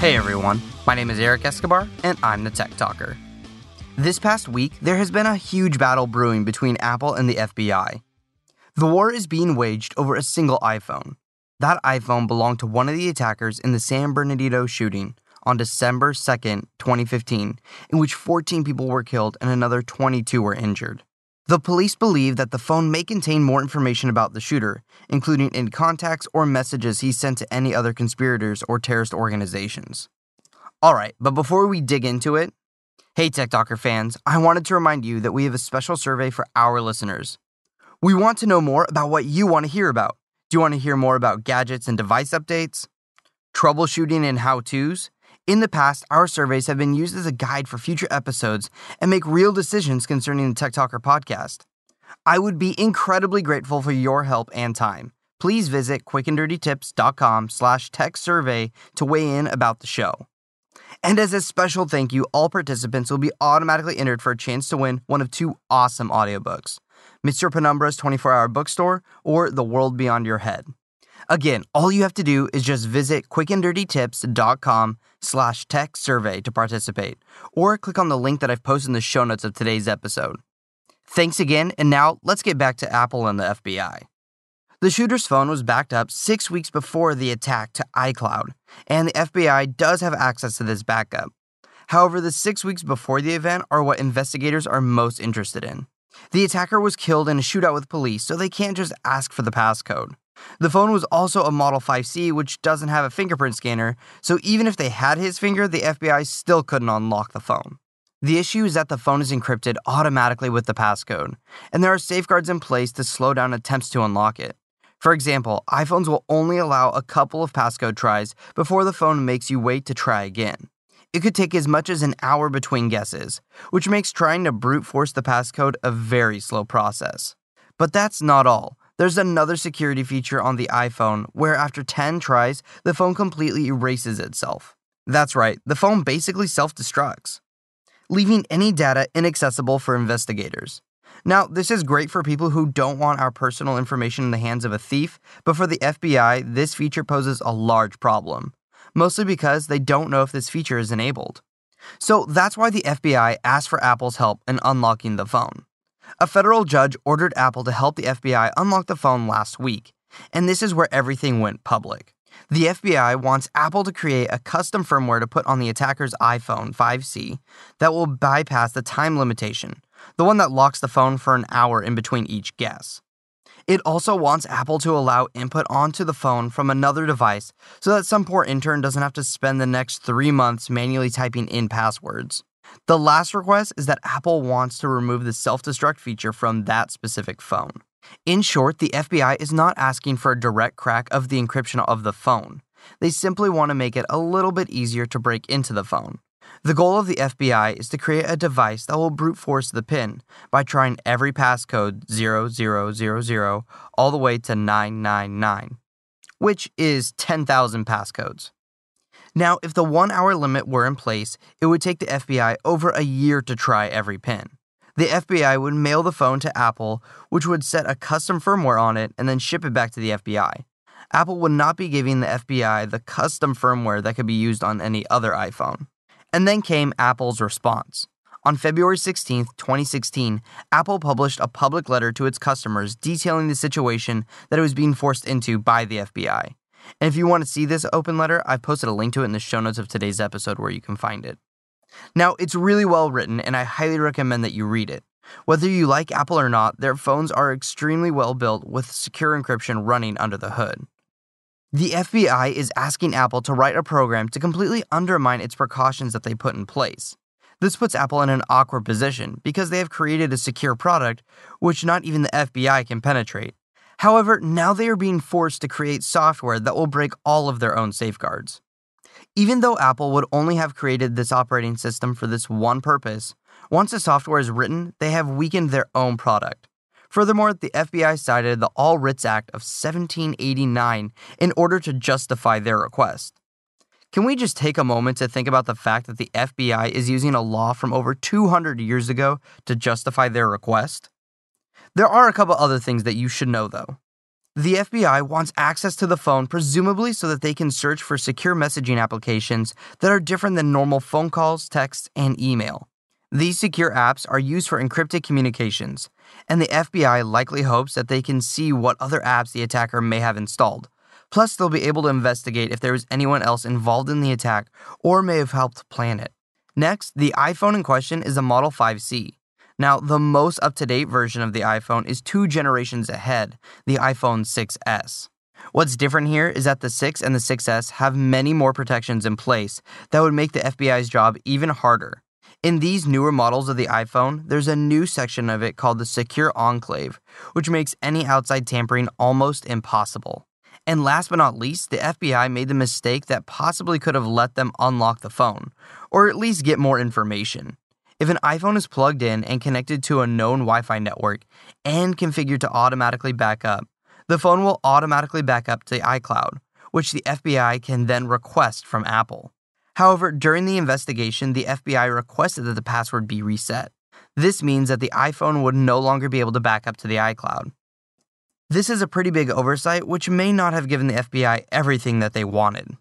Hey everyone, my name is Eric Escobar, and I'm the Tech Talker. This past week, there has been a huge battle brewing between Apple and the FBI. The war is being waged over a single iPhone. That iPhone belonged to one of the attackers in the San Bernardino shooting on December 2nd, 2015, in which 14 people were killed and another 22 were injured. The police believe that the phone may contain more information about the shooter, including in contacts or messages he sent to any other conspirators or terrorist organizations. Alright, but before we dig into it, hey Tech Talker fans, I wanted to remind you that we have a special survey for our listeners. We want to know more about what you want to hear about. Do you want to hear more about gadgets and device updates? Troubleshooting and how to's? In the past, our surveys have been used as a guide for future episodes and make real decisions concerning the Tech Talker podcast. I would be incredibly grateful for your help and time. Please visit quickanddirtytips.com slash tech survey to weigh in about the show. And as a special thank you, all participants will be automatically entered for a chance to win one of two awesome audiobooks Mr. Penumbra's 24 Hour Bookstore or The World Beyond Your Head. Again, all you have to do is just visit quickanddirtytips.com slash tech survey to participate, or click on the link that I've posted in the show notes of today's episode. Thanks again, and now let's get back to Apple and the FBI. The shooter's phone was backed up six weeks before the attack to iCloud, and the FBI does have access to this backup. However, the six weeks before the event are what investigators are most interested in. The attacker was killed in a shootout with police, so they can't just ask for the passcode. The phone was also a Model 5C, which doesn't have a fingerprint scanner, so even if they had his finger, the FBI still couldn't unlock the phone. The issue is that the phone is encrypted automatically with the passcode, and there are safeguards in place to slow down attempts to unlock it. For example, iPhones will only allow a couple of passcode tries before the phone makes you wait to try again. It could take as much as an hour between guesses, which makes trying to brute force the passcode a very slow process. But that's not all. There's another security feature on the iPhone where after 10 tries, the phone completely erases itself. That's right, the phone basically self destructs, leaving any data inaccessible for investigators. Now, this is great for people who don't want our personal information in the hands of a thief, but for the FBI, this feature poses a large problem, mostly because they don't know if this feature is enabled. So that's why the FBI asked for Apple's help in unlocking the phone. A federal judge ordered Apple to help the FBI unlock the phone last week, and this is where everything went public. The FBI wants Apple to create a custom firmware to put on the attacker's iPhone 5C that will bypass the time limitation, the one that locks the phone for an hour in between each guess. It also wants Apple to allow input onto the phone from another device so that some poor intern doesn't have to spend the next three months manually typing in passwords. The last request is that Apple wants to remove the self destruct feature from that specific phone. In short, the FBI is not asking for a direct crack of the encryption of the phone. They simply want to make it a little bit easier to break into the phone. The goal of the FBI is to create a device that will brute force the PIN by trying every passcode 0000 all the way to 999, which is 10,000 passcodes. Now, if the one hour limit were in place, it would take the FBI over a year to try every pin. The FBI would mail the phone to Apple, which would set a custom firmware on it and then ship it back to the FBI. Apple would not be giving the FBI the custom firmware that could be used on any other iPhone. And then came Apple's response. On February 16, 2016, Apple published a public letter to its customers detailing the situation that it was being forced into by the FBI. And if you want to see this open letter, I've posted a link to it in the show notes of today's episode where you can find it. Now, it's really well written, and I highly recommend that you read it. Whether you like Apple or not, their phones are extremely well built with secure encryption running under the hood. The FBI is asking Apple to write a program to completely undermine its precautions that they put in place. This puts Apple in an awkward position because they have created a secure product which not even the FBI can penetrate. However, now they are being forced to create software that will break all of their own safeguards. Even though Apple would only have created this operating system for this one purpose, once the software is written, they have weakened their own product. Furthermore, the FBI cited the All Writs Act of 1789 in order to justify their request. Can we just take a moment to think about the fact that the FBI is using a law from over 200 years ago to justify their request? There are a couple other things that you should know, though. The FBI wants access to the phone, presumably so that they can search for secure messaging applications that are different than normal phone calls, texts, and email. These secure apps are used for encrypted communications, and the FBI likely hopes that they can see what other apps the attacker may have installed. Plus, they'll be able to investigate if there was anyone else involved in the attack or may have helped plan it. Next, the iPhone in question is a Model 5C. Now, the most up to date version of the iPhone is two generations ahead, the iPhone 6S. What's different here is that the 6 and the 6S have many more protections in place that would make the FBI's job even harder. In these newer models of the iPhone, there's a new section of it called the Secure Enclave, which makes any outside tampering almost impossible. And last but not least, the FBI made the mistake that possibly could have let them unlock the phone, or at least get more information. If an iPhone is plugged in and connected to a known Wi Fi network and configured to automatically back up, the phone will automatically back up to iCloud, which the FBI can then request from Apple. However, during the investigation, the FBI requested that the password be reset. This means that the iPhone would no longer be able to back up to the iCloud. This is a pretty big oversight, which may not have given the FBI everything that they wanted.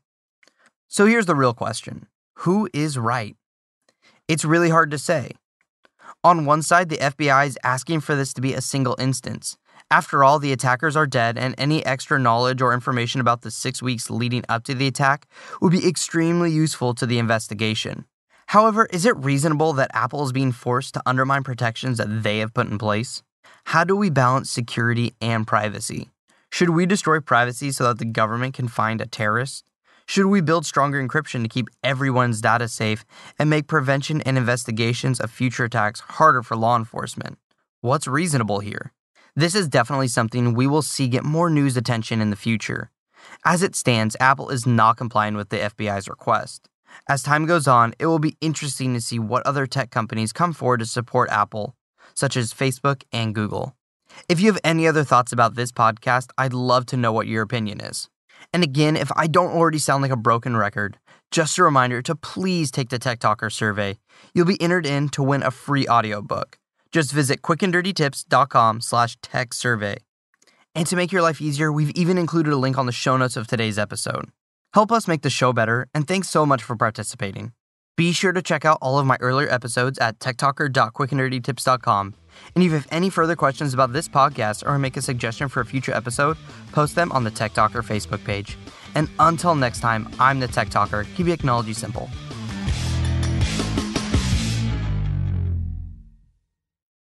So here's the real question Who is right? It's really hard to say. On one side, the FBI is asking for this to be a single instance. After all, the attackers are dead, and any extra knowledge or information about the six weeks leading up to the attack would be extremely useful to the investigation. However, is it reasonable that Apple is being forced to undermine protections that they have put in place? How do we balance security and privacy? Should we destroy privacy so that the government can find a terrorist? Should we build stronger encryption to keep everyone's data safe and make prevention and investigations of future attacks harder for law enforcement? What's reasonable here? This is definitely something we will see get more news attention in the future. As it stands, Apple is not complying with the FBI's request. As time goes on, it will be interesting to see what other tech companies come forward to support Apple, such as Facebook and Google. If you have any other thoughts about this podcast, I'd love to know what your opinion is. And again, if I don't already sound like a broken record, just a reminder to please take the Tech Talker survey. You'll be entered in to win a free audiobook. Just visit quickanddirtytips.com slash tech survey. And to make your life easier, we've even included a link on the show notes of today's episode. Help us make the show better, and thanks so much for participating. Be sure to check out all of my earlier episodes at techtalker.quickanddirtytips.com. And if you have any further questions about this podcast or make a suggestion for a future episode, post them on the Tech Talker Facebook page. And until next time, I'm the Tech Talker. Keep your technology simple.